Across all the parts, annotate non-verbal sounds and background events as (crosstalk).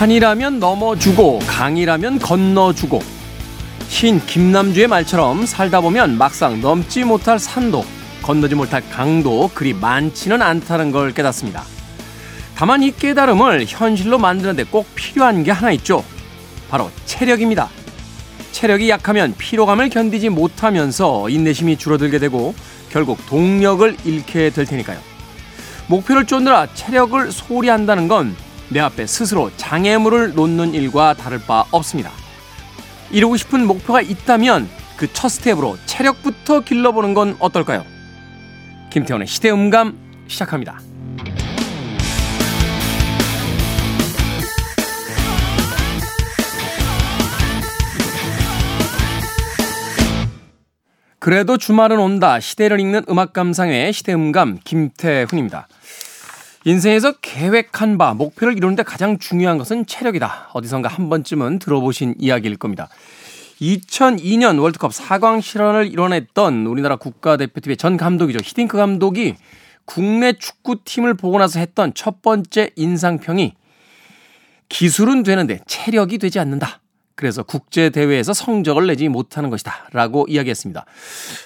산이라면 넘어주고 강이라면 건너주고 신 김남주의 말처럼 살다 보면 막상 넘지 못할 산도 건너지 못할 강도 그리 많지는 않다는 걸 깨닫습니다. 다만 이 깨달음을 현실로 만드는데 꼭 필요한 게 하나 있죠. 바로 체력입니다. 체력이 약하면 피로감을 견디지 못하면서 인내심이 줄어들게 되고 결국 동력을 잃게 될 테니까요. 목표를 쫓느라 체력을 소홀히 한다는 건 내 앞에 스스로 장애물을 놓는 일과 다를 바 없습니다. 이루고 싶은 목표가 있다면 그 첫 스텝으로 체력부터 길러보는 건 어떨까요? 김태훈의 시대음감 시작합니다. 그래도 주말은 온다. 시대를 읽는 음악 감상회 시대음감 김태훈입니다. 인생에서 계획한 바, 목표를 이루는데 가장 중요한 것은 체력이다. 어디선가 한 번쯤은 들어보신 이야기일 겁니다. 2002년 월드컵 4광 실현을 이뤄냈던 우리나라 국가대표팀의 전 감독이죠. 히딩크 감독이 국내 축구팀을 보고 나서 했던 첫 번째 인상평이 기술은 되는데 체력이 되지 않는다. 그래서 국제 대회에서 성적을 내지 못하는 것이다. 라고 이야기했습니다.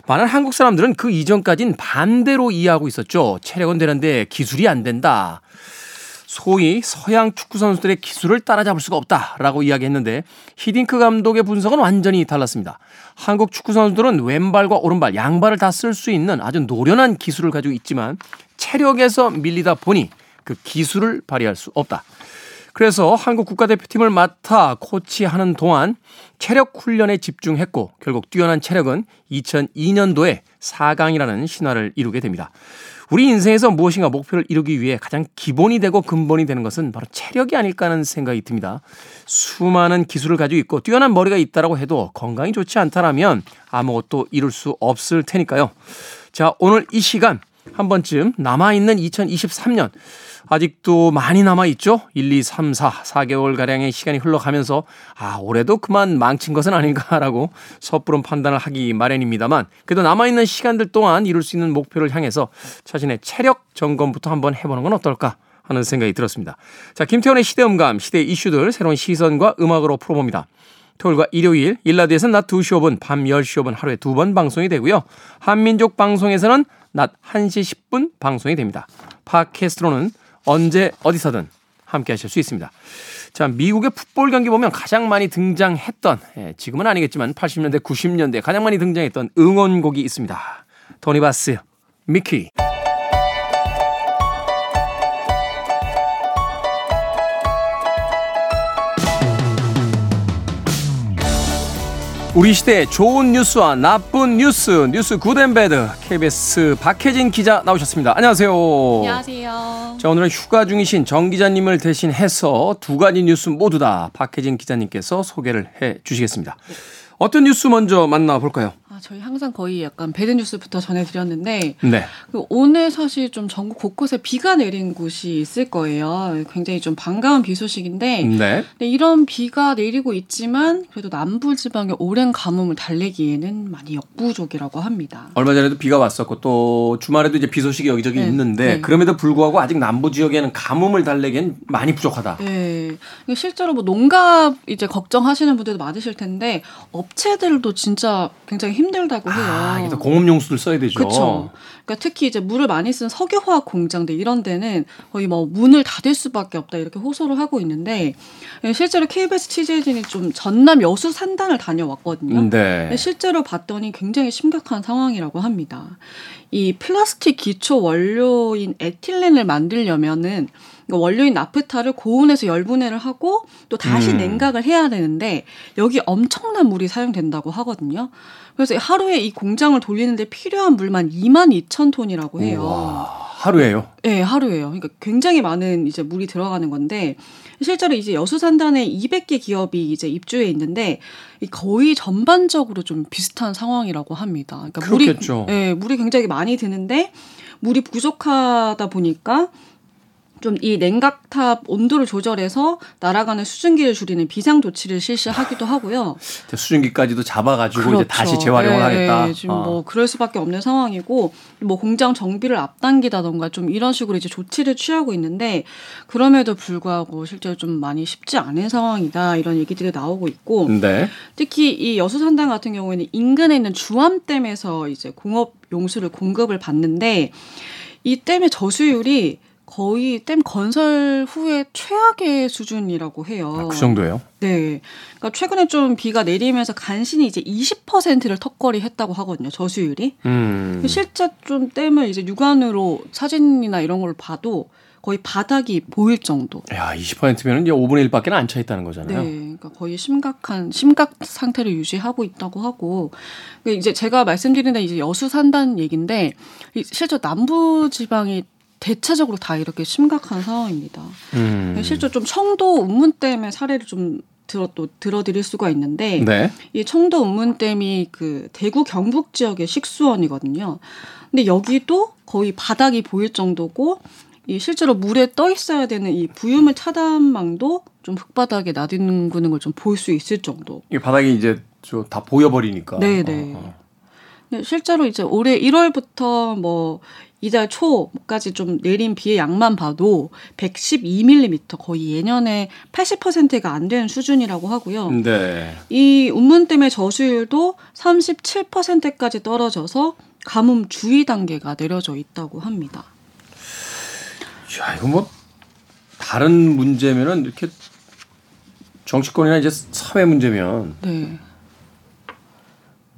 많은 한국 사람들은 그 이전까진 반대로 이해하고 있었죠. 체력은 되는데 기술이 안 된다. 소위 서양 축구 선수들의 기술을 따라잡을 수가 없다라고 이야기했는데 히딩크 감독의 분석은 완전히 달랐습니다. 한국 축구 선수들은 왼발과 오른발 양발을 다 쓸 수 있는 아주 노련한 기술을 가지고 있지만 체력에서 밀리다 보니 그 기술을 발휘할 수 없다. 그래서 한국 국가대표팀을 맡아 코치하는 동안 체력 훈련에 집중했고 결국 뛰어난 체력은 2002년도에 4강이라는 신화를 이루게 됩니다. 우리 인생에서 무엇인가 목표를 이루기 위해 가장 기본이 되고 근본이 되는 것은 바로 체력이 아닐까 하는 생각이 듭니다. 수많은 기술을 가지고 있고 뛰어난 머리가 있다라고 해도 건강이 좋지 않다라면 아무것도 이룰 수 없을 테니까요. 자, 오늘 이 시간 한 번쯤 남아있는 2023년 아직도 많이 남아있죠? 1, 2, 3, 4, 4개월가량의 시간이 흘러가면서, 아, 올해도 그만 망친 것은 아닌가라고 섣부른 판단을 하기 마련입니다만, 그래도 남아있는 시간들 동안 이룰 수 있는 목표를 향해서 자신의 체력 점검부터 한번 해보는 건 어떨까 하는 생각이 들었습니다. 자, 김태훈의 시대음감, 시대 이슈들 새로운 시선과 음악으로 풀어봅니다. 토요일과 일요일, 일라디오에서는 낮 2시 5분, 밤 10시 5분 하루에 두 번 방송이 되고요. 한민족 방송에서는 낮 1시 10분 방송이 됩니다. 팟캐스트로는 언제 어디서든 함께 하실 수 있습니다. 자, 미국의 풋볼 경기 보면 가장 많이 등장했던, 예, 지금은 아니겠지만 80년대, 90년대 가장 많이 등장했던 응원곡이 있습니다. 토니 바스, 미키. 우리 시대의 좋은 뉴스와 나쁜 뉴스, 뉴스 good and bad KBS 박혜진 기자 나오셨습니다. 안녕하세요. 안녕하세요. 자, 오늘은 휴가 중이신 정 기자님을 대신해서 두 가지 뉴스 모두 다 박혜진 기자님께서 소개를 해 주시겠습니다. 어떤 뉴스 먼저 만나볼까요? 아, 저희 항상 거의 약간 bad 뉴스부터 전해드렸는데 네. 그 오늘 사실 좀 전국 곳곳에 비가 내린 곳이 있을 거예요. 굉장히 좀 반가운 비 소식인데 네. 네, 이런 비가 내리고 있지만 그래도 남부 지방의 오랜 가뭄을 달래기에는 많이 역부족이라고 합니다. 얼마 전에도 비가 왔었고 또 주말에도 이제 비 소식이 여기저기 네, 있는데 네. 그럼에도 불구하고 아직 남부 지역에는 가뭄을 달래기엔 많이 부족하다. 네. 실제로 뭐 농갑 이제 걱정하시는 분들도 많으실 텐데 업체들도 진짜 굉장히 힘 들다고 해요. 아, 이게 또 공업용수를 써야 되죠. 그렇죠. 그러니까 특히 이제 물을 많이 쓴 석유화학 공장들 이런 데는 거의 뭐 문을 닫을 수밖에 없다 이렇게 호소를 하고 있는데 예, 실제로 KBS 취재진이 좀 전남 여수 산단을 다녀왔거든요. 네. 네, 실제로 봤더니 굉장히 심각한 상황이라고 합니다. 이 플라스틱 기초 원료인 에틸렌을 만들려면은 그러니까 원료인 나프타를 고온에서 열분해를 하고 또 다시 음. 냉각을 해야 되는데 여기 엄청난 물이 사용된다고 하거든요. 그래서 하루에 이 공장을 돌리는데 필요한 물만 2만 2천 톤이라고 해요. 와, 하루에요. 네, 하루에요. 그러니까 굉장히 많은 이제 물이 들어가는 건데 실제로 이제 여수산단에 200개 기업이 이제 입주해 있는데 이 거의 전반적으로 좀 비슷한 상황이라고 합니다. 그러니까 그렇겠죠. 물이 네, 물이 굉장히 많이 드는데 물이 부족하다 보니까 좀 이 냉각탑 온도를 조절해서 날아가는 수증기를 줄이는 비상 조치를 실시하기도 하고요. 수증기까지도 잡아가지고 그렇죠. 이제 다시 재활용을 네, 하겠다. 지금 어. 뭐 그럴 수밖에 없는 상황이고 뭐 공장 정비를 앞당기다던가 좀 이런 식으로 이제 조치를 취하고 있는데 그럼에도 불구하고 실제로 좀 많이 쉽지 않은 상황이다 이런 얘기들이 나오고 있고 네. 특히 이 여수산단 같은 경우에는 인근에 있는 주암댐에서 이제 공업 용수를 공급을 받는데 이 댐의 저수율이 거의 댐 건설 후에 최악의 수준이라고 해요. 아, 그 정도예요? 네. 그러니까 최근에 좀 비가 내리면서 간신히 이제 20%를 턱걸이 했다고 하거든요. 저수율이. 음. 실제 좀 댐을 이제 육안으로 사진이나 이런 걸 봐도 거의 바닥이 보일 정도. 야, 20%면은 이제 5분의 1밖에 안 차 있다는 거잖아요. 네. 그러니까 거의 심각한 심각 상태를 유지하고 있다고 하고 이제 제가 말씀드린 데 이제 여수 산다는 얘기인데 실제 남부 지방이 대체적으로 다 이렇게 심각한 상황입니다. 음. 실제 좀 청도 운문 댐의 사례를 좀 들어 또 들어드릴 수가 있는데 네. 이 청도 운문댐이 그 대구 경북 지역의 식수원이거든요. 근데 여기도 거의 바닥이 보일 정도고 이 실제로 물에 떠 있어야 되는 이 부유물 차단망도 좀 흙바닥에 나뒹구는 걸 좀 볼 수 있을 정도. 이 바닥이 이제 저다 보여버리니까. 네네. 어, 어. 실제로 이제 올해 1월부터 뭐 이달 초까지 좀 내린 비의 양만 봐도 112mm 거의 예년에 80%가 안 되는 수준이라고 하고요. 네. 이 운문댐의 저수율도 37%까지 떨어져서 가뭄 주의 단계가 내려져 있다고 합니다. 야, 이거 뭐 다른 문제면은 이렇게 정치권이나 이제 사회 문제면 네.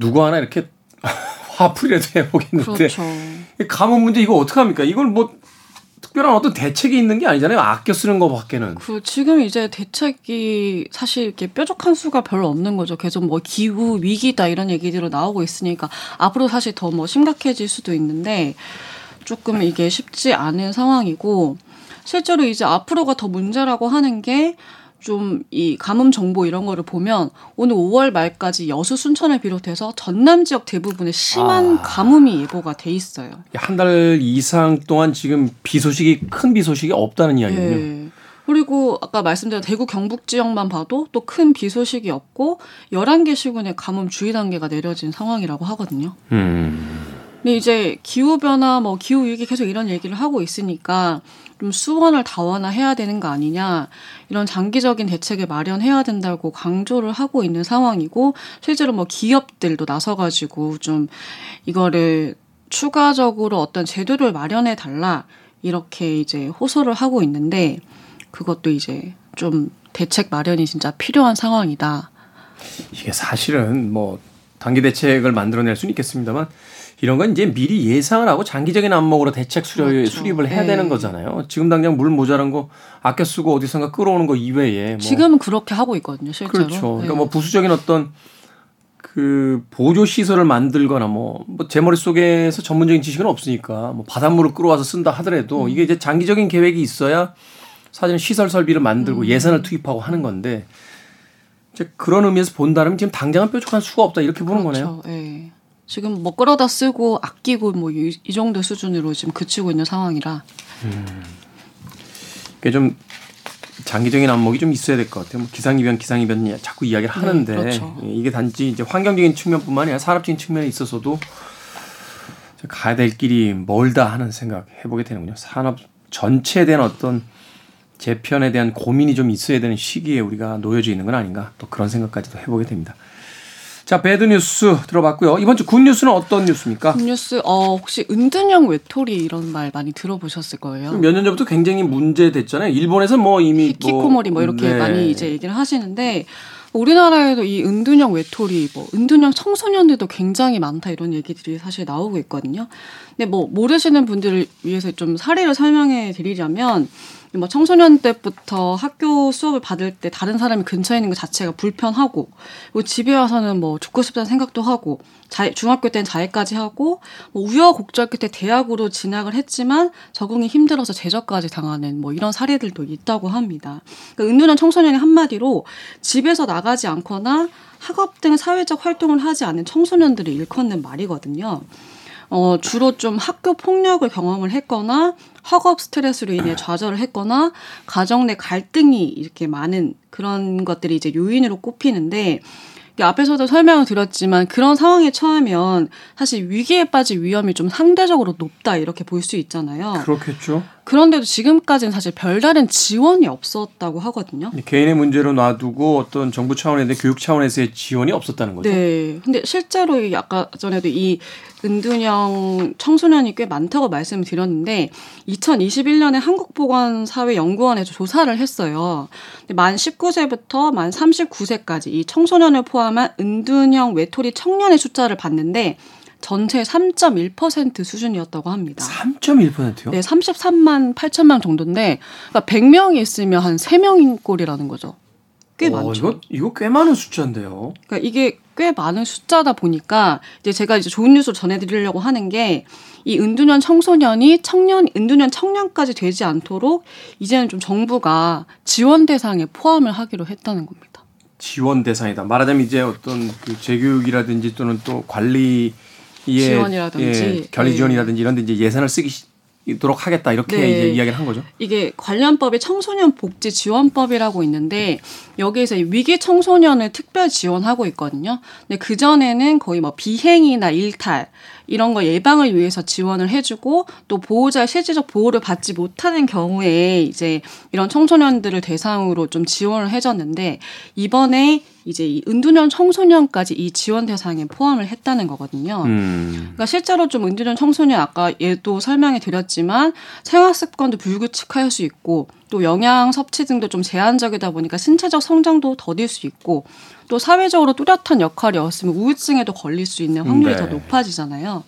누구 하나 이렇게 (laughs) 화풀이라도 해보겠는데 그렇죠. 가뭄 문제 이거 어떡 합니까? 이걸 뭐 특별한 어떤 대책이 있는 게 아니잖아요. 아껴 쓰는 거 밖에는. 그 지금 이제 대책이 사실 이렇게 뾰족한 수가 별로 없는 거죠. 계속 뭐 기후 위기다 이런 얘기들로 나오고 있으니까 앞으로 사실 더 뭐 심각해질 수도 있는데 조금 이게 쉽지 않은 상황이고 실제로 이제 앞으로가 더 문제라고 하는 게 좀 이 가뭄 정보 이런 거를 보면 오늘 5월 말까지 여수 순천을 비롯해서 전남 지역 대부분에 심한 아. 가뭄이 예보가 돼 있어요. 한 달 이상 동안 지금 비 소식이 큰 비 소식이 없다는 이야기군요. 네. 그리고 아까 말씀드린 대구 경북 지역만 봐도 또 큰 비 소식이 없고 11개 시군에 가뭄 주의 단계가 내려진 상황이라고 하거든요. 음. 근데 이제 기후 변화 뭐 기후 위기 계속 이런 얘기를 하고 있으니까 좀 수원을 다원화해야 되는 거 아니냐 이런 장기적인 대책을 마련해야 된다고 강조를 하고 있는 상황이고 실제로 뭐 기업들도 나서가지고 좀 이거를 추가적으로 어떤 제도를 마련해 달라 이렇게 이제 호소를 하고 있는데 그것도 이제 좀 대책 마련이 진짜 필요한 상황이다. 이게 사실은 뭐 단기 대책을 만들어낼 수는 있겠습니다만 이런 건 이제 미리 예상을 하고 장기적인 안목으로 대책 수립, 그렇죠. 수립을 해야 네. 되는 거잖아요. 지금 당장 물 모자란 거 아껴 쓰고 어디선가 끌어오는 거 이외에 뭐 지금은 그렇게 하고 있거든요, 실제로. 그렇죠. 그러니까 네. 뭐 부수적인 어떤 그 보조 시설을 만들거나 뭐 제 머릿속에서 전문적인 지식은 없으니까 뭐 바닷물을 끌어와서 쓴다 하더라도 음. 이게 이제 장기적인 계획이 있어야 사실은 시설 설비를 만들고 음. 예산을 투입하고 하는 건데 이제 그런 의미에서 본다면 지금 당장은 뾰족한 수가 없다 이렇게 보는 거네요. 그렇죠. 예. 지금 뭐 끌어다 쓰고 아끼고 뭐이 정도 수준으로 지금 그치고 있는 상황이라 그게 좀 장기적인 안목이 좀 있어야 될 것 같아요. 뭐 기상이변, 기상이변 자꾸 이야기를 하는데 그렇죠. 이게 단지 이제 환경적인 측면뿐만 아니라 산업적인 측면에 있어서도 가야 될 길이 멀다 하는 생각 해보게 되는군요. 산업 전체에 대한 어떤 재편에 대한 고민이 좀 있어야 되는 시기에 우리가 놓여져 있는 건 아닌가 또 그런 생각까지도 해보게 됩니다. 자, bad news 들어봤고요. 이번 주 good news는 어떤 뉴스입니까? 뉴스 어 혹시 은둔형 외톨이 이런 말 많이 들어보셨을 거예요. 몇 년 전부터 굉장히 문제됐잖아요. 일본에서 뭐 이미 히키코모리 뭐 이렇게 네. 많이 이제 얘기를 하시는데 우리나라에도 이 은둔형 외톨이, 뭐 은둔형 청소년들도 굉장히 많다 이런 얘기들이 사실 나오고 있거든요. 근데 뭐 모르시는 분들을 위해서 좀 사례를 설명해 드리자면 뭐 청소년 때부터 학교 수업을 받을 때 다른 사람이 근처에 있는 것 자체가 불편하고 그리고 집에 와서는 뭐 죽고 싶다는 생각도 하고 자, 중학교 때는 자해까지 하고 뭐 우여곡절 끝에 대학으로 진학을 했지만 적응이 힘들어서 제적까지 당하는 뭐 이런 사례들도 있다고 합니다. 그러니까 은둔한 청소년이 한마디로 집에서 나가지 않거나 학업 등 사회적 활동을 하지 않은 청소년들을 일컫는 말이거든요. 어, 주로 좀 학교 폭력을 경험을 했거나 학업 스트레스로 인해 좌절을 했거나 가정 내 갈등이 이렇게 많은 그런 것들이 이제 요인으로 꼽히는데 앞에서도 설명을 드렸지만 그런 상황에 처하면 사실 위기에 빠질 위험이 좀 상대적으로 높다 이렇게 볼 수 있잖아요. 그렇겠죠. 그런데도 지금까지는 사실 별다른 지원이 없었다고 하거든요. 개인의 문제로 놔두고 어떤 정부 차원에서 교육 차원에서의 지원이 없었다는 거죠. 네. 근데 실제로 아까 전에도 이 은둔형 청소년이 꽤 많다고 말씀을 드렸는데 2021년에 한국보건사회연구원에서 조사를 했어요. 만 19세부터 만 39세까지 이 청소년을 포함한 은둔형 외톨이 청년의 숫자를 봤는데 전체 3.1% 수준이었다고 합니다. 3.1%요? 네, 33만 8천 명 정도인데 그러니까 100명이 있으면 한 3명인 꼴이라는 거죠. 꽤 어, 많죠. 이거, 이거 꽤 많은 숫자인데요. 그러니까 이게 꽤 많은 숫자다 보니까 이제 제가 이제 좋은 뉴스를 전해드리려고 하는 게 이 은둔형 청소년이 청년 은둔형 청년까지 되지 않도록 이제는 좀 정부가 지원 대상에 포함을 하기로 했다는 겁니다. 지원 대상이다. 말하자면 이제 어떤 그 재교육이라든지 또는 또 관리 의 지원이라든지, 예, 관리 네. 지원이라든지 이런 데 이제 예산을 쓰도록 하겠다 이렇게 네. 이제 이야기를 한 거죠. 이게 관련법이 청소년 복지 지원법이라고 있는데 여기에서 이 위기 청소년을 특별 지원하고 있거든요. 근데 그 전에는 거의 뭐 비행이나 일탈 이런 거 예방을 위해서 지원을 해주고 또 보호자의 실질적 보호를 받지 못하는 경우에 이제 이런 청소년들을 대상으로 좀 지원을 해줬는데 이번에 이제 이 은둔형 청소년까지 이 지원 대상에 포함을 했다는 거거든요. 음. 그러니까 실제로 좀 은둔형 청소년 아까 얘도 설명해 드렸지만 생활 습관도 불규칙할 수 있고 또 영양 섭취 등도 좀 제한적이다 보니까 신체적 성장도 더딜 수 있고 또 사회적으로 뚜렷한 역할이 없으면 우울증에도 걸릴 수 있는 확률이 네. 더 높아지잖아요.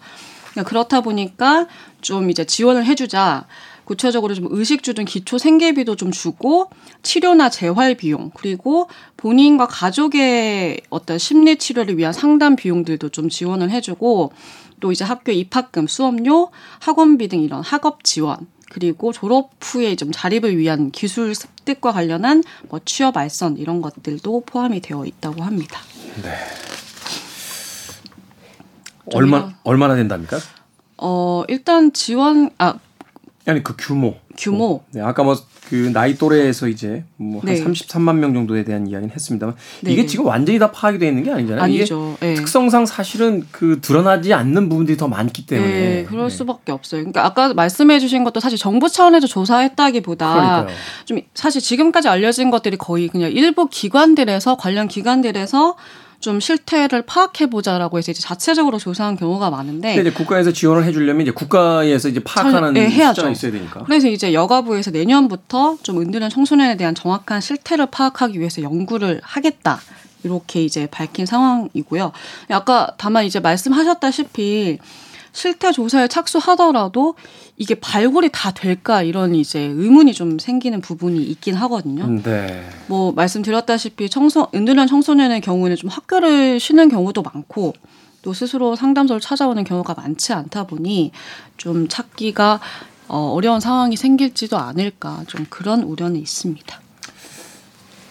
그러니까 그렇다 보니까 좀 이제 지원을 해주자. 구체적으로 좀 의식 주든 기초 생계비도 좀 주고 치료나 재활 비용 그리고 본인과 가족의 어떤 심리 치료를 위한 상담 비용들도 좀 지원을 해주고 또 이제 학교 입학금, 수업료, 학원비 등 이런 학업 지원 그리고 졸업 후에 좀 자립을 위한 기술 습득과 관련한 뭐 취업 알선 이런 것들도 포함이 되어 있다고 합니다. 얼마 저희가- 얼마나 된답니까? 어 일단 지원 아 아니 그 규모. 규모 네, 아까 뭐 그 나이 또래에서 이제 뭐한 네. 33만 명 정도에 대한 이야기는 했습니다만 네. 이게 지금 완전히 다 파악이 되어 있는 게 아니잖아요. 아니죠. 네. 특성상 사실은 그 드러나지 않는 부분들이 더 많기 때문에. 네, 그럴 네. 수밖에 없어요. 그러니까 아까 말씀해주신 것도 사실 정부 차원에서 조사했다기보다 그러니까요. 좀 사실 지금까지 알려진 것들이 거의 그냥 일부 기관들에서 관련 기관들에서 좀 실태를 파악해보자라고 해서 이제 자체적으로 조사한 경우가 많은데 이제 국가에서 지원을 해주려면 이제 국가에서 이제 파악하는 네, 해야죠. 있어야 되니까. 그래서 이제 여가부에서 내년부터 좀 은둔형 청소년에 대한 정확한 실태를 파악하기 위해서 연구를 하겠다. 이렇게 이제 밝힌 상황이고요. 아까 다만 이제 말씀하셨다시피 실태 조사에 착수하더라도 이게 발굴이 다 될까 이런 이제 의문이 좀 생기는 부분이 있긴 하거든요. 네. 뭐 말씀드렸다시피 청소 은둔형 청소년의 경우에는 좀 학교를 쉬는 경우도 많고 또 스스로 상담소를 찾아오는 경우가 많지 않다 보니 좀 찾기가 어, 어려운 상황이 생길지도 않을까 좀 그런 우려는 있습니다.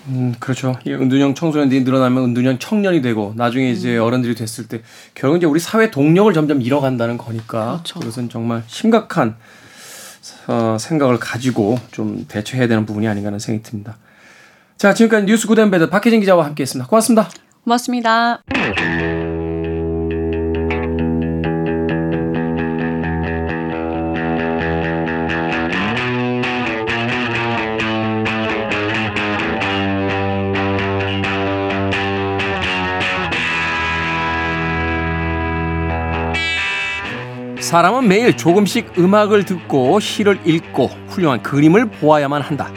음, 그렇죠. 이 은둔형 청소년들이 늘어나면 은둔형 청년이 되고 나중에 이제 음. 어른들이 됐을 때 결국 이제 우리 사회 동력을 점점 잃어간다는 거니까 그렇죠. 그것은 정말 심각한 어, 생각을 가지고 좀 대처해야 되는 부분이 아닌가 하는 생각이 듭니다. 자, 지금까지 뉴스 구덴베드 박혜진 기자와 함께했습니다. 고맙습니다. 고맙습니다. 사람은 매일 조금씩 음악을 듣고 시를 읽고 훌륭한 그림을 보아야만 한다.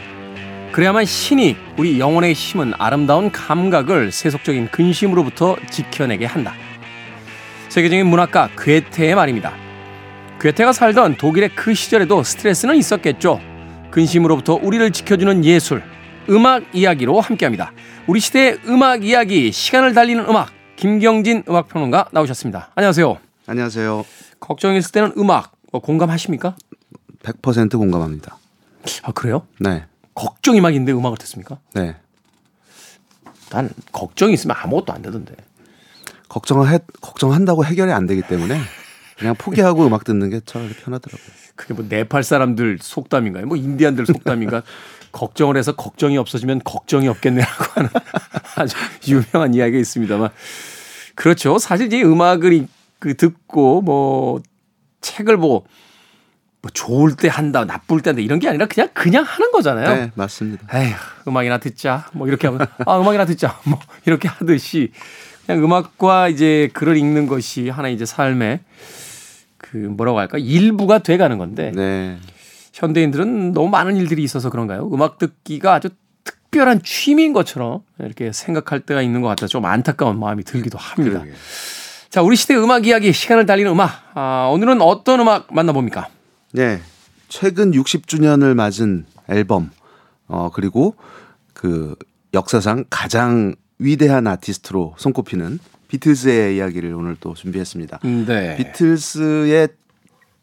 그래야만 신이 우리 영혼에 심은 아름다운 감각을 세속적인 근심으로부터 지켜내게 한다. 세계적인 문학가 괴테의 말입니다. 괴테가 살던 독일의 그 시절에도 스트레스는 있었겠죠. 근심으로부터 우리를 지켜주는 예술, 음악 이야기로 함께합니다. 우리 시대의 음악 이야기, 시간을 달리는 음악, 김경진 음악평론가 나오셨습니다. 안녕하세요. 안녕하세요. 걱정했을 때는 음악 뭐 공감하십니까? 100% 공감합니다. 아 그래요? 네. 걱정이 막인데 음악을 듣습니까? 네. 난 걱정이 있으면 아무것도 안 되던데. 걱정을 해, 걱정한다고 해결이 안 되기 때문에 그냥 포기하고 음악 듣는 게 차라리 편하더라고요. 그게 뭐 네팔 사람들 속담인가요? 뭐 인디안들 속담인가? (laughs) 걱정을 해서 걱정이 없어지면 걱정이 없겠네라고 하는 (laughs) 아주 유명한 이야기가 있습니다만 그렇죠. 사실 이제 음악을 그 듣고 뭐 책을 보고 뭐 좋을 때 한다, 나쁠 때 한다 이런 게 아니라 그냥 그냥 하는 거잖아요. 네, 맞습니다. 에휴, 음악이나 듣자. 뭐 이렇게 하면 아, 음악이나 듣자. (laughs) 뭐 이렇게 하듯이 그냥 음악과 이제 글을 읽는 것이 하나 이제 삶의 그 뭐라고 할까? 일부가 돼 가는 건데 네. 현대인들은 너무 많은 일들이 있어서 그런가요? 음악 듣기가 아주 특별한 취미인 것처럼 이렇게 생각할 때가 있는 것 같아서 좀 안타까운 마음이 들기도 합니다. 그러게요. 자, 우리 시대 음악 이야기, 시간을 달리는 음악. 아, 오늘은 어떤 음악 만나봅니까? 네. 최근 60주년을 맞은 앨범, 어, 그리고 그 역사상 가장 위대한 아티스트로 손꼽히는 비틀즈의 이야기를 오늘 또 준비했습니다. 네. 비틀스의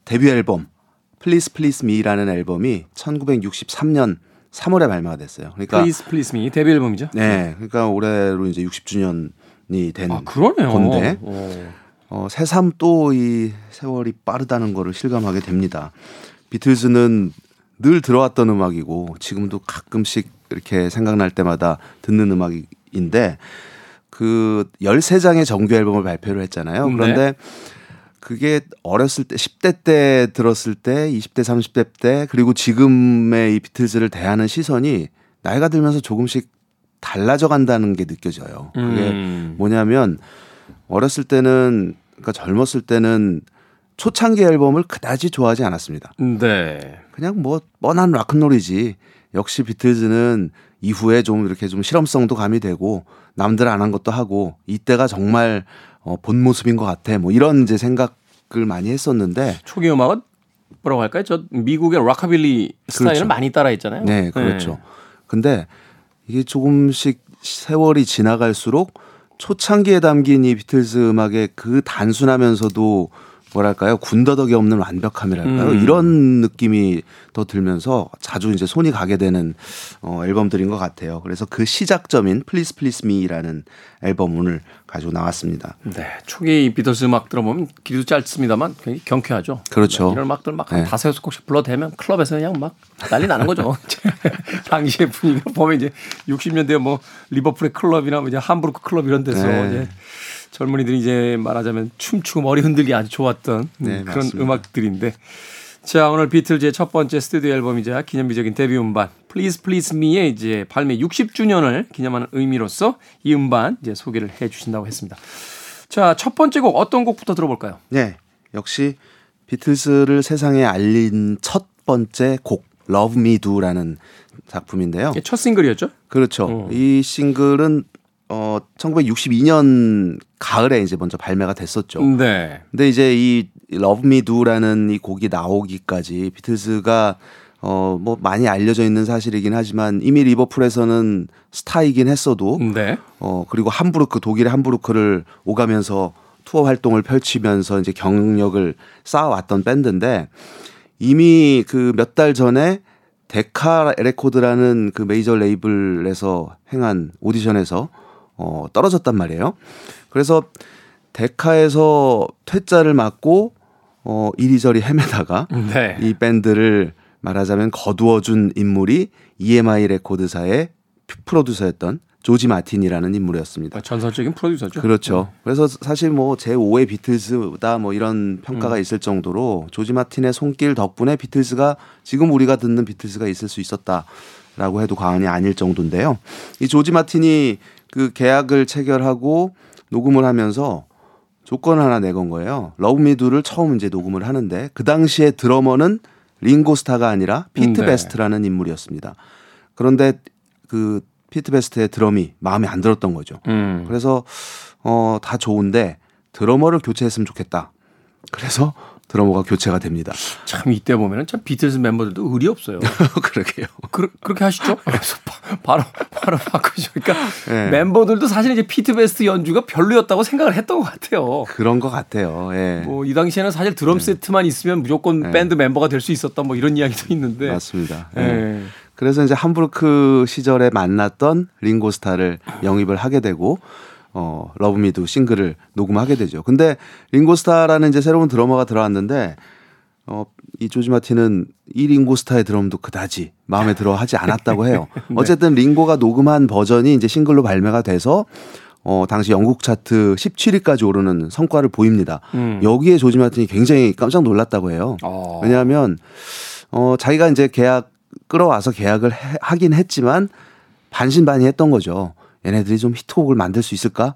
데뷔 앨범, Please Please Me라는 앨범이 1963년 3월에 발매가 됐어요. 그러니까 Please Please Me 데뷔 앨범이죠? 네, 그러니까 올해로 이제 60주년이 된 아, 그러네요. 건데 오. 어, 새삼 또 이 세월이 빠르다는 거를 실감하게 됩니다. 비틀즈는 늘 들어왔던 음악이고 지금도 가끔씩 이렇게 생각날 때마다 듣는 음악인데 그 13장의 정규 앨범을 발표를 했잖아요. 네. 그런데 그게 어렸을 때 10대 때 들었을 때 20대 30대 때 그리고 지금의 이 비틀즈를 대하는 시선이 나이가 들면서 조금씩 달라져 간다는 게 느껴져요. 그게 음. 뭐냐면 어렸을 때는 그러니까 젊었을 때는 초창기 앨범을 그다지 좋아하지 않았습니다. 네. 그냥 뭐 뻔한 락큰롤이지. 역시 비틀즈는 이후에 좀 이렇게 좀 실험성도 가미되고 남들 안 한 것도 하고 이때가 정말 어, 본 모습인 것 같아. 뭐 이런 이제 생각을 많이 했었는데 초기 음악은 뭐라고 할까요? 저 미국의 락카빌리 스타일을 그렇죠. 많이 따라했잖아요. 네, 그렇죠. 근데 이게 조금씩 세월이 지나갈수록 초창기에 담긴 이 비틀즈 음악의 그 단순하면서도 뭐랄까요 군더더기 없는 완벽함이랄까요 음. 이런 느낌이 더 들면서 자주 이제 손이 가게 되는 어, 앨범들인 것 같아요. 그래서 그 시작점인 Please Please Me라는 앨범 오늘 가지고 나왔습니다. 네. 초기 비틀스 음악 들어보면 길이도 짧습니다만 굉장히 경쾌하죠. 그렇죠. 네, 이런 음악들 막한 네. 다섯 여섯 곡씩 불러대면 클럽에서 그냥 막 난리 나는 거죠. (laughs) 당시의 분위기가 보면 이제 60년대 뭐 리버풀의 클럽이나 뭐 이제 함부르크 클럽 이런 데서 네. 이제 젊은이들이 이제 말하자면 춤추고 머리 흔들기 아주 좋았던 네, 그런 맞습니다. 음악들인데 자 오늘 비틀즈의 첫 번째 스튜디오 앨범이자 기념비적인 데뷔 음반 Please Please Me의 이제 발매 60주년을 기념하는 의미로서 이 음반 이제 소개를 해 주신다고 했습니다. 자 첫 번째 곡 어떤 곡부터 들어볼까요? 네, 역시 비틀스를 세상에 알린 첫 번째 곡 Love Me Do라는 작품인데요. 이게 첫 싱글이었죠? 그렇죠. 어. 이 싱글은 어 1962년 가을에 이제 먼저 발매가 됐었죠. 네. 근데 이제 이 Love Me Do라는 이 곡이 나오기까지 비틀즈가 어 뭐 많이 알려져 있는 사실이긴 하지만 이미 리버풀에서는 스타이긴 했어도 네. 어 그리고 함부르크 독일의 함부르크를 오가면서 투어 활동을 펼치면서 이제 경력을 쌓아왔던 밴드인데 이미 그 몇 달 전에 데카 레코드라는 그 메이저 레이블에서 행한 오디션에서 어 떨어졌단 말이에요. 그래서 데카에서 퇴짜를 맞고 어 이리저리 헤매다가 네. 이 밴드를 말하자면 거두어준 인물이 EMI 레코드사의 프로듀서였던 조지 마틴이라는 인물이었습니다. 전설적인 프로듀서죠. 그렇죠. 그래서 사실 뭐 제 5의 비틀즈다 뭐 이런 평가가 있을 정도로 조지 마틴의 손길 덕분에 비틀즈가 지금 우리가 듣는 비틀즈가 있을 수 있었다라고 해도 과언이 아닐 정도인데요. 이 조지 마틴이 그 계약을 체결하고 녹음을 하면서 조건 하나 내건 거예요. Love Me Do를 처음 이제 녹음을 하는데 그 당시에 드러머는 링고스타가 아니라 피트 네. 베스트라는 인물이었습니다. 그런데 그 피트 베스트의 드럼이 마음에 안 들었던 거죠. 음. 그래서 어 다 좋은데 드러머를 교체했으면 좋겠다. 그래서 드러머가 교체가 됩니다. 참 이때 보면은 참 비틀즈 멤버들도 의리 없어요. (laughs) 그러게요. 그, 그렇게 하시죠? 그래서 바- 바로 바로 바꾸죠. 그러니까 네. 멤버들도 사실 이제 피트 베스트 연주가 별로였다고 생각을 했던 것 같아요. 그런 것 같아요. 예. 뭐이 당시에는 사실 드럼 세트만 있으면 무조건 네. 밴드 멤버가 될 수 있었다 뭐 이런 이야기도 있는데. 맞습니다. 예. 예. 그래서 이제 함부르크 시절에 만났던 링고스타를 영입을 하게 되고 어 Love Me Do 싱글을 녹음하게 되죠. 근데 링고스타라는 이제 새로운 드러머가 들어왔는데 어, 이 조지 마틴은 이 링고스타의 드럼도 그다지 마음에 들어 하지 않았다고 해요. (laughs) 네. 어쨌든 링고가 녹음한 버전이 이제 싱글로 발매가 돼서 어, 당시 영국 차트 17위까지 오르는 성과를 보입니다. 음. 여기에 조지 마틴이 굉장히 깜짝 놀랐다고 해요. 어. 왜냐하면 어, 자기가 이제 계약 끌어와서 계약을 해, 하긴 했지만 반신반의했던 거죠. 얘네들이 좀 히트곡을 만들 수 있을까?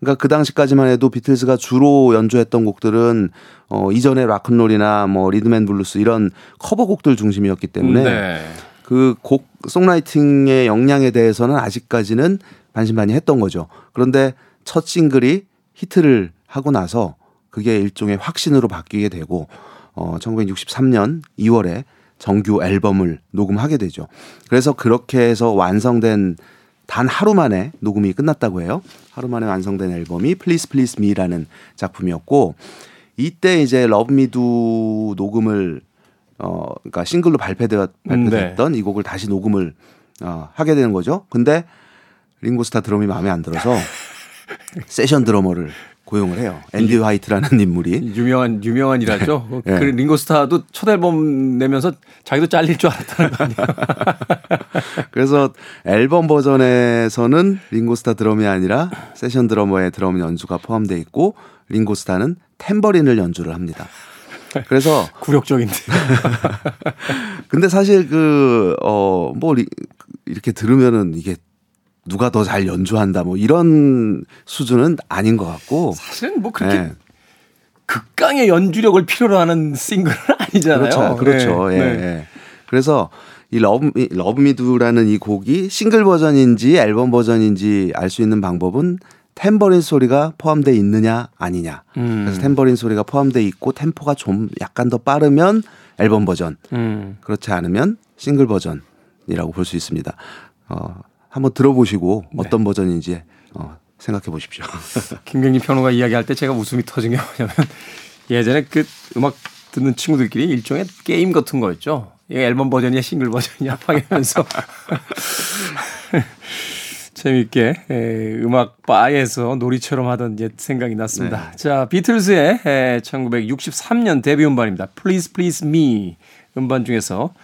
그러니까 그 당시까지만 해도 비틀즈가 주로 연주했던 곡들은 어 이전의 락큰롤이나 뭐 rhythm and blues 이런 커버곡들 중심이었기 때문에 네. 그곡 songwriting의 역량에 대해서는 아직까지는 반신반의했던 거죠. 그런데 첫 싱글이 히트를 하고 나서 그게 일종의 확신으로 바뀌게 되고 어 1963년 2월에 정규 앨범을 녹음하게 되죠. 그래서 그렇게 해서 완성된 단 하루 만에 녹음이 끝났다고 해요. 하루 만에 완성된 앨범이 Please Please Me라는 작품이었고 이때 이제 Love Me Do 녹음을 어 그러니까 싱글로 발표되, 발표됐던 이 곡을 다시 녹음을 어, 하게 되는 거죠. 근데 링고스타 드럼이 마음에 안 들어서 (laughs) 세션 드러머를 고용을 해요. 앤디 화이트라는 인물이. 유명한 유명한이라죠. 예. 그 링고스타도 첫 앨범 내면서 자기도 잘릴 줄 알았다는 거 아니에요. (laughs) 그래서 앨범 버전에서는 링고스타 드럼이 아니라 세션 드러머의 드럼 연주가 포함되어 있고 링고스타는 탬버린을 연주를 합니다. 그래서 (laughs) 굴욕적인데. (laughs) 근데 사실 그 어 뭐 이렇게 들으면은 이게 누가 더 잘 연주한다 뭐 이런 수준은 아닌 것 같고 사실은 뭐 그렇게 네. 극강의 연주력을 필요로 하는 싱글은 (laughs) 아니잖아요. 그렇죠. 그렇죠. 네. 예, 네. 예. 그래서 이 Love Me, Love Me Do라는 이 곡이 싱글 버전인지 앨범 버전인지 알 수 있는 방법은 탬버린 소리가 포함되어 있느냐 아니냐. 음. 그래서 탬버린 소리가 포함되어 있고 템포가 좀 약간 더 빠르면 앨범 버전. 음. 그렇지 않으면 싱글 버전이라고 볼 수 있습니다. 어, 한번 들어보시고 네. 어떤 버전인지 어, 생각해 보십시오. (laughs) 김경진 평론가 이야기할 때 제가 웃음이 터진 게 뭐냐면 예전에 그 음악 듣는 친구들끼리 일종의 게임 같은 거였죠. 이게 앨범 버전이냐 싱글 버전이냐 하면서 (laughs) 재밌게 에, 음악 바에서 놀이처럼 하던 옛 생각이 났습니다. 자, 비틀즈의 에, 1963년 데뷔 음반입니다. Please Please Me 음반 중에서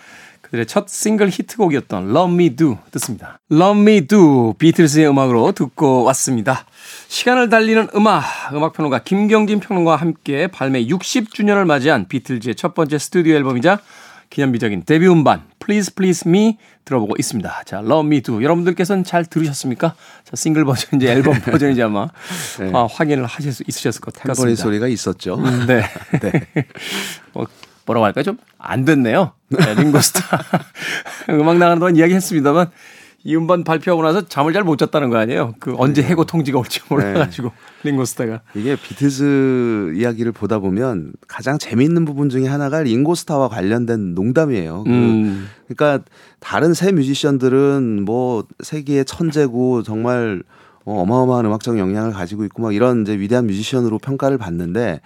그들의 첫 싱글 히트곡이었던 Love Me Do 듣습니다. Love Me Do 비틀즈의 음악으로 듣고 왔습니다. 시간을 달리는 음악, 음악평론가 김경진 평론가와 함께 발매 60주년을 맞이한 비틀즈의 첫 번째 스튜디오 앨범이자 기념비적인 데뷔 음반 Please Please Me 들어보고 있습니다. 자, Love Me Do 여러분들께서는 잘 들으셨습니까? 자, 싱글 버전인지 앨범 (laughs) 버전인지 아마 네. 아, 확인을 하실 수 있으셨을 것 탬버린 같습니다. 소리가 있었죠. 음, 네. (laughs) 네. (laughs) 뭐, 뭐라고 할까요? 좀안 됐네요. 네, 링고스타. (laughs) 음악 나가는 동안 이야기했습니다만 이 음반 발표하고 나서 잠을 잘 못 잤다는 거 아니에요? 그 언제 해고 통지가 올지 몰라가지고 링고스타가. 이게 비틀즈 이야기를 보다 보면 가장 재미있는 부분 중에 하나가 링고스타와 관련된 농담이에요. 그 음. 그러니까 다른 새 뮤지션들은 뭐 세계의 천재고 정말 어, 어마어마한 음악적 역량을 가지고 있고 막 이런 이제 위대한 뮤지션으로 평가를 받는데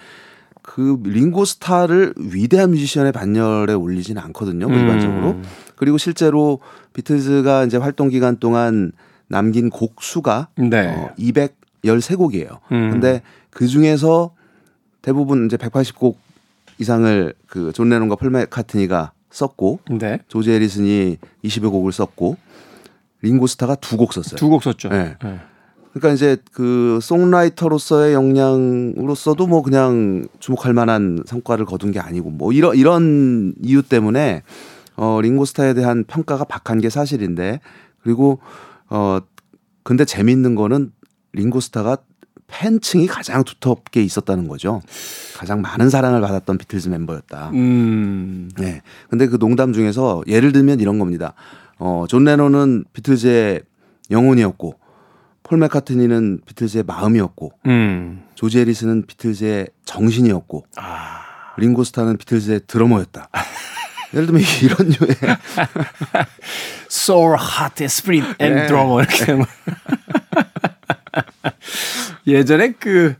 그 링고스타를 위대한 뮤지션의 반열에 올리지는 않거든요. 뭐 일반적으로. 음. 그리고 실제로 비틀즈가 이제 활동 기간 동안 남긴 곡 수가 네. 어, 213곡이에요. 음. 근데 그 중에서 대부분 이제 180곡 이상을 그 존 레논과 폴 맥카트니가 썼고 네. 조지 해리슨이 20여 곡을 썼고 링고스타가 두 곡 썼어요. 두 곡 썼죠. 네. 네. 그러니까 이제 그 songwriter로서의 역량으로서도 뭐 그냥 주목할 만한 성과를 거둔 게 아니고 뭐 이런 이런 이유 때문에 어 링고스타에 대한 평가가 박한 게 사실인데 그리고 어 근데 재밌는 거는 링고스타가 팬층이 가장 두텁게 있었다는 거죠. 가장 많은 사랑을 받았던 비틀즈 멤버였다. 음. 네. 근데 그 농담 중에서 예를 들면 이런 겁니다. 어, 존 레논은 비틀즈의 영혼이었고, 폴 맥카트니는 비틀즈의 마음이었고, 음. 조지 해리슨은 비틀즈의 정신이었고, 아. 링고스타는 비틀즈의 드러머였다. (laughs) 예를 들면 이런 류의 (laughs) Soul, Heart, Spirit and 네. Drummer 이렇게 거. (laughs) 예전에 그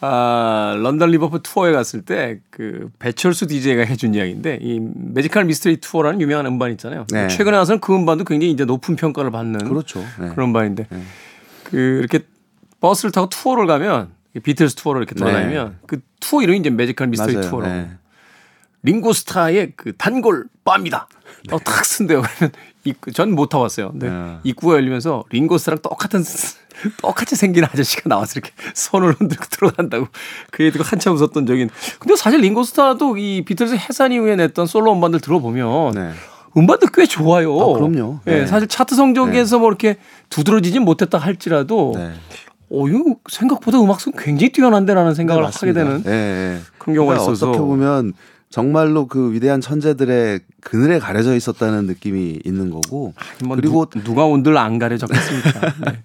아, 런던 리버풀 투어에 갔을 때 그 배철수 DJ가 해준 이야기인데 이 매지컬 미스터리 투어라는 유명한 음반 있잖아요. 네. 최근에 와서는 그 음반도 굉장히 이제 높은 평가를 받는 그렇죠. 네. 그런 음반인데 네. 그 이렇게 버스를 타고 투어를 가면 비틀스 투어를 이렇게 돌아다니면 네. 그 투어 이름이 이제 Magical Mystery Tour로 네. 링고스타의 그 단골 바입니다. 어, 탁 선대요. 그러면 입구, 전못 타봤어요. 근데 네. 입구가 열리면서 링고스타랑 똑같은 (laughs) 똑같이 생긴 아저씨가 나와서 이렇게 손을 흔들고 들어간다고 그 얘기가 한참 웃었던 적인. 근데 사실 링고스타도 이 비틀즈 해산 이후에 냈던 솔로 음반들 들어보면 네. 음반도 꽤 좋아요. 아, 그럼요. 예, 네. 사실 차트 성적에서 네. 뭐 이렇게 두드러지진 못했다 할지라도 네. 어, 이거 생각보다 음악성 굉장히 뛰어난데라는 생각을 네, 하게 되는 네, 그런 경우가 그러니까 있어서 어떻게 보면 정말로 그 위대한 천재들의 그늘에 가려져 있었다는 느낌이 있는 거고 뭐 그리고 누, 가 온들 안 가려졌겠습니까? (laughs) 네.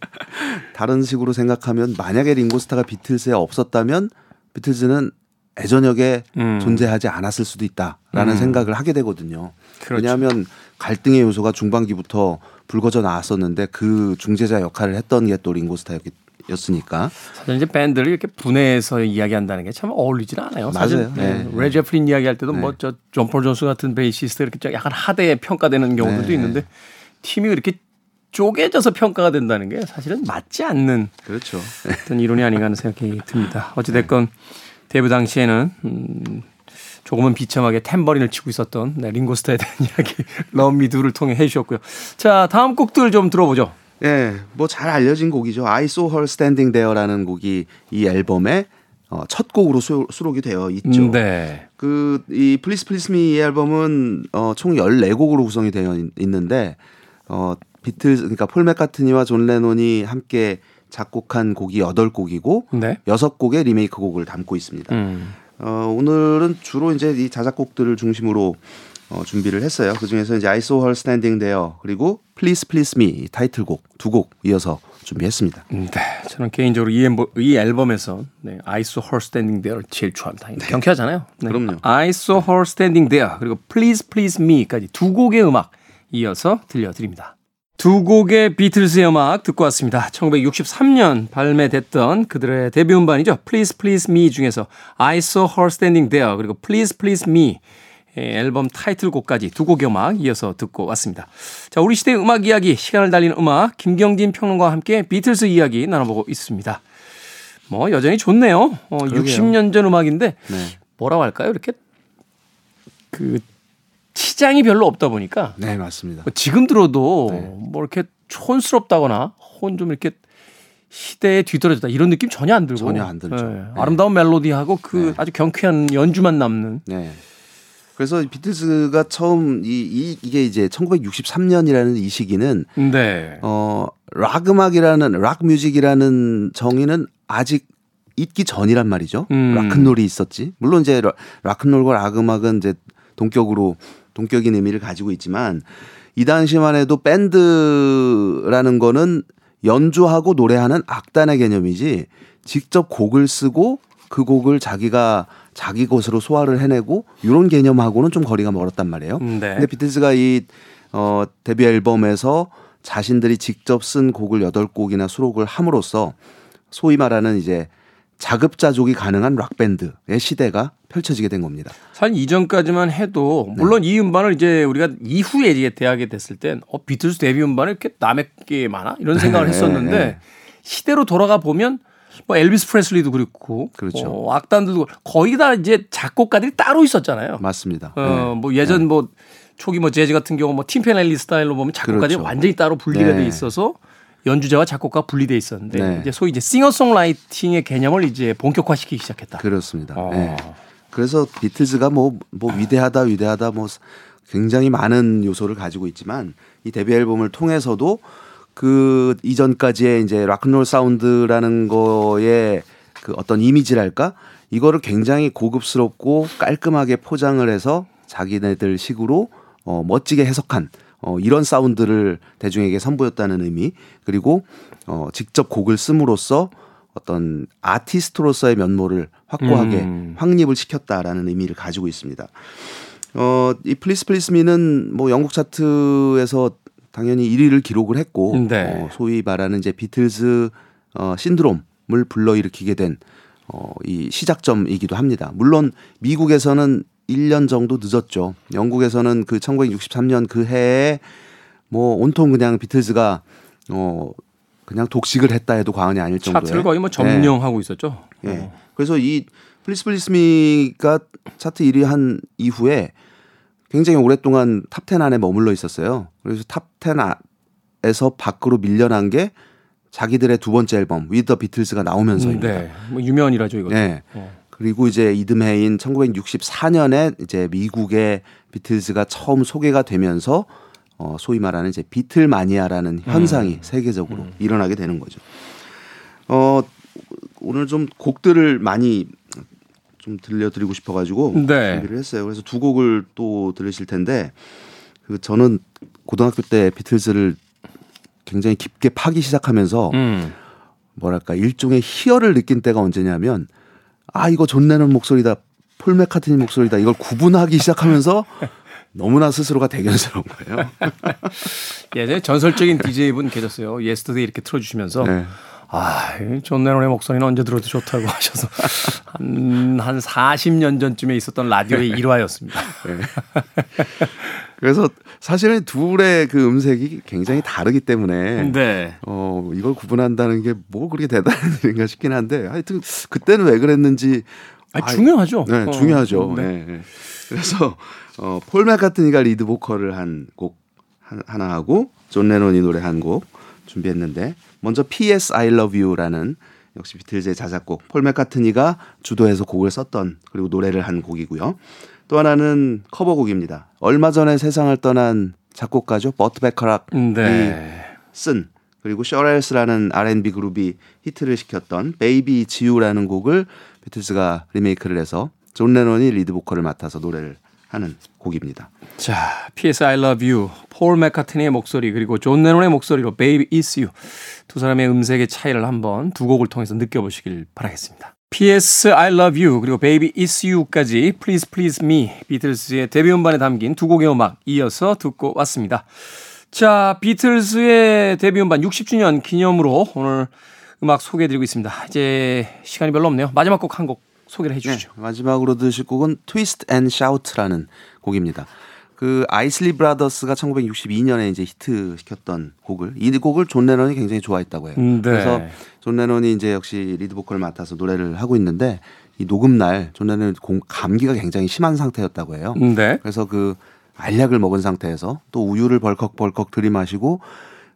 다른 식으로 생각하면 만약에 링고스타가 비틀즈에 없었다면 비틀즈는 애저녁에 음. 존재하지 않았을 수도 있다라는 음. 생각을 하게 되거든요. 그렇죠. 왜냐하면 갈등의 요소가 중반기부터 불거져 나왔었는데 그 중재자 역할을 했던 게 또 링고스타였기 였으니까. 사실 이제 밴드를 이렇게 분해해서 이야기한다는 게 참 어울리질 않아요. 맞아요. 네. 네. 레드 제플린 이야기할 때도 뭐 네. 뭐저 존폴 존스 같은 베이시스트 이렇게 약간 하대에 평가되는 경우들도 네. 있는데 팀이 이렇게 쪼개져서 평가가 된다는 게 사실은 맞지 않는 그렇죠. 어떤 이론이 아닌가 하는 생각이 듭니다. 어찌 됐건 데뷔 당시에는 음 조금은 비참하게 탬버린을 치고 있었던 네, 링고스타에 대한 (laughs) 이야기 Love Me Do를 통해 해주셨고요. 자 다음 곡들 좀 들어보죠. 예, 뭐잘 알려진 곡이죠. I Saw Her Standing There라는 곡이 이 앨범의 어, 첫 곡으로 수, 록이 되어 있죠. 음, 네. 그이 Please Please Me 이 앨범은 어, 총 14곡으로 구성이 되어 있는데 어, 비틀즈 그러니까 폴 맥카트니와 존 레논이 함께 작곡한 곡이 8곡이고 네. 6곡의 리메이크 곡을 담고 있습니다. 음. 어, 오늘은 주로 이제 이 자작곡들을 중심으로 어, 준비를 했어요. 그 중에서 이제 I Saw Her Standing There 그리고 Please Please Me 타이틀곡 두 곡 이어서 준비했습니다. 네, 저는 개인적으로 이, 앨범, 이 앨범에서 네, I Saw Her Standing There를 제일 좋아합니다. 네. 경쾌하잖아요. 네. 그럼요. I Saw Her Standing There 그리고 Please Please Me까지 두 곡의 음악 이어서 들려드립니다. 두 곡의 비틀스의 음악 듣고 왔습니다. 1963년 발매됐던 그들의 데뷔 음반이죠. Please Please Me 중에서 I Saw Her Standing There 그리고 Please Please Me 앨범 타이틀곡까지 두 곡의 음악 이어서 듣고 왔습니다. 자, 우리 시대의 음악 이야기, 시간을 달리는 음악, 김경진 평론가와 함께 비틀스 이야기 나눠보고 있습니다. 뭐, 여전히 좋네요. 어, 60년 전 음악인데, 네. 뭐라고 할까요? 이렇게, 그, 치장이 별로 없다 보니까. 네, 맞습니다. 뭐 지금 들어도 네. 뭐 이렇게 촌스럽다거나, 혹은 좀 이렇게 시대에 뒤떨어졌다 이런 느낌 전혀 안 들고 전혀 안 들죠. 네. 네. 아름다운 멜로디하고 그 네. 아주 경쾌한 연주만 남는 네. 그래서 비틀즈가 처음 이, 이 이게 이제 1963년이라는 이 시기는 네. 어락 음악이라는 락 뮤직이라는 정의는 아직 있기 전이란 말이죠. 음. 락큰롤이 있었지. 물론 이제 락큰롤과 락 음악은 이제 동격으로 동격인 의미를 가지고 있지만 이 당시만 해도 밴드라는 거는 연주하고 노래하는 악단의 개념이지 직접 곡을 쓰고 그 곡을 자기가 자기 것으로 소화를 해내고 이런 개념하고는 좀 거리가 멀었단 말이에요. 음, 네. 근데 비틀즈가 이 어, 데뷔 앨범에서 자신들이 직접 쓴 곡을 여덟 곡이나 수록을 함으로써 소위 말하는 이제 자급자족이 가능한 락 밴드의 시대가 펼쳐지게 된 겁니다. 사실 이전까지만 해도 물론 네. 이 음반을 이제 우리가 이후에 이제 대하게 됐을 땐 어, 비틀즈 데뷔 음반을 이렇게 남의 게 많아 이런 생각을 네. 했었는데 네. 시대로 돌아가 보면 뭐 엘비스 프레슬리도 그렇고 그렇죠. 어, 악단들도 거의 다 이제 작곡가들이 따로 있었잖아요. 맞습니다. 어, 네. 뭐 예전 네. 뭐 초기 뭐 재즈 같은 경우 뭐 Tin Pan Alley 스타일로 보면 작곡가들이 그렇죠. 완전히 따로 분리가 네. 돼 있어서 연주자와 작곡가 분리돼 있었는데 네. 이제 소위 이제 싱어송라이팅의 개념을 이제 본격화시키기 시작했다. 그렇습니다. 어. 네. 그래서 비틀즈가 뭐, 뭐 위대하다 위대하다 뭐 굉장히 많은 요소를 가지고 있지만 이 데뷔 앨범을 통해서도 그 이전까지의 이제 락큰롤 사운드라는 거에 그 어떤 이미지랄까 이거를 굉장히 고급스럽고 깔끔하게 포장을 해서 자기네들 식으로 어 멋지게 해석한 어 이런 사운드를 대중에게 선보였다는 의미 그리고 어 직접 곡을 씀으로써 어떤 아티스트로서의 면모를 확고하게 음. 확립을 시켰다라는 의미를 가지고 있습니다. 어, 이 Please Please Me는 뭐 영국 차트에서 당연히 1위를 기록을 했고 네. 어, 소위 말하는 이제 비틀즈 어, 신드롬을 불러일으키게 된 어, 이 시작점이기도 합니다. 물론 미국에서는 1년 정도 늦었죠. 영국에서는 그 1963년 그 해에 뭐 온통 그냥 비틀즈가 어 그냥 독식을 했다 해도 과언이 아닐 정도의 차트를 거의 뭐 점령하고 있었죠. 예. 예. 어. 그래서 이 Please Please Me가 차트 1위 한 이후에 굉장히 오랫동안 탑10 안에 머물러 있었어요. 그래서 탑 10에서 밖으로 밀려난 게 자기들의 두 번째 앨범 With the Beatles가 나오면서입니다. 네. 뭐 유명이라죠 이거. 네. 어. 그리고 이제 이듬해인 1964년에 이제 미국의 비틀즈가 처음 소개가 되면서 어 소위 말하는 이제 비틀 마니아라는 현상이 음. 세계적으로 일어나게 되는 거죠. 어 오늘 좀 곡들을 많이 좀 들려드리고 싶어가지고 네. 준비를 했어요. 그래서 두 곡을 또 들으실 텐데 그 저는 고등학교 때 비틀즈를 굉장히 깊게 파기 시작하면서 음. 뭐랄까 일종의 희열을 느낀 때가 언제냐면 아 이거 존 레논 목소리다 폴 맥카트니 목소리다 이걸 구분하기 시작하면서 너무나 스스로가 대견스러운 거예요. (laughs) 예전에 전설적인 DJ 분 계셨어요. Yesterday 이렇게 틀어주시면서 네. 아, 이 존 레논의 목소리는 언제 들어도 좋다고 (laughs) 하셔서 한, 한 40년 전쯤에 있었던 라디오의 일화였습니다. 그래서 사실은 둘의 그 음색이 굉장히 다르기 때문에 네. 어 이걸 구분한다는 게 뭐 그렇게 대단한 일인가 싶긴 한데 하여튼 그때는 왜 그랬는지 아, 중요하죠. 네, 어, 중요하죠. 네. 네. 네. 그래서 어, 폴 맥카트니가 리드 보컬을 한 곡 하나 하고 존 레논이 노래 한 곡 준비했는데 먼저 P.S. I Love You라는 역시 비틀즈의 자작곡 폴 맥카트니가 주도해서 곡을 썼던 그리고 노래를 한 곡이고요. 또 하나는 커버곡입니다. 얼마 전에 세상을 떠난 작곡가죠. 버트 바카락이 네. 쓴 그리고 셔렐스라는 R&B 그룹이 히트를 시켰던 Baby It's You라는 곡을 비틀즈가 리메이크를 해서 존 레논이 리드 보컬을 맡아서 노래를 하는 곡입니다. 자, P.S. I Love You, 폴 맥카트니의 목소리 그리고 존 레논의 목소리로 Baby It's You 두 사람의 음색의 차이를 한번 두 곡을 통해서 느껴보시길 바라겠습니다. P.S. I Love You 그리고 Baby It's You까지 Please Please Me 비틀스의 데뷔 음반에 담긴 두 곡의 음악 이어서 듣고 왔습니다. 자, 비틀스의 데뷔 음반 60주년 기념으로 오늘 음악 소개해드리고 있습니다. 이제 시간이 별로 없네요. 마지막 곡 한곡 소개를 해주시죠. 네, 마지막으로 들으실 곡은 Twist and Shout라는 곡입니다. 그 아이슬리 브라더스가 1962년에 이제 히트 시켰던 곡을 이 곡을 존 레논이 굉장히 좋아했다고 해요. 음, 네. 그래서 존 레논이 이제 역시 리드 보컬을 맡아서 노래를 하고 있는데 이 녹음 날 존 레논이 공- 감기가 굉장히 심한 상태였다고 해요. 네. 그래서 그 알약을 먹은 상태에서 또 우유를 벌컥벌컥 들이마시고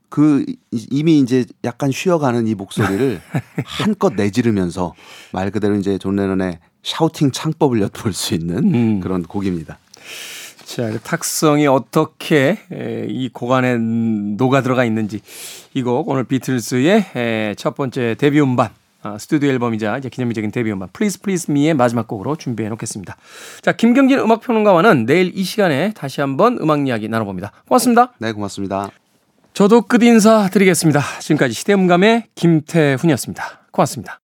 그 이- 이미 이제 약간 쉬어가는 이 목소리를 (laughs) 한껏 내지르면서 말 그대로 이제 존 레논의 shouting 창법을 엿볼 수 있는 음. 그런 곡입니다. 자, 그 탁성이 어떻게 에, 이곡 안에 녹아 들어가 있는지 이 곡 오늘 비틀스의 에, 첫 번째 데뷔 음반 아, 스튜디오 앨범이자 이제 기념비적인 데뷔 음반 Please Please Me의 마지막 곡으로 준비해 놓겠습니다. 자, 김경진 음악 평론가와는 내일 이 시간에 다시 한번 음악 이야기 나눠봅니다. 고맙습니다. 네, 고맙습니다. 저도 끝 인사 드리겠습니다. 지금까지 시대음감의 김태훈이었습니다. 고맙습니다.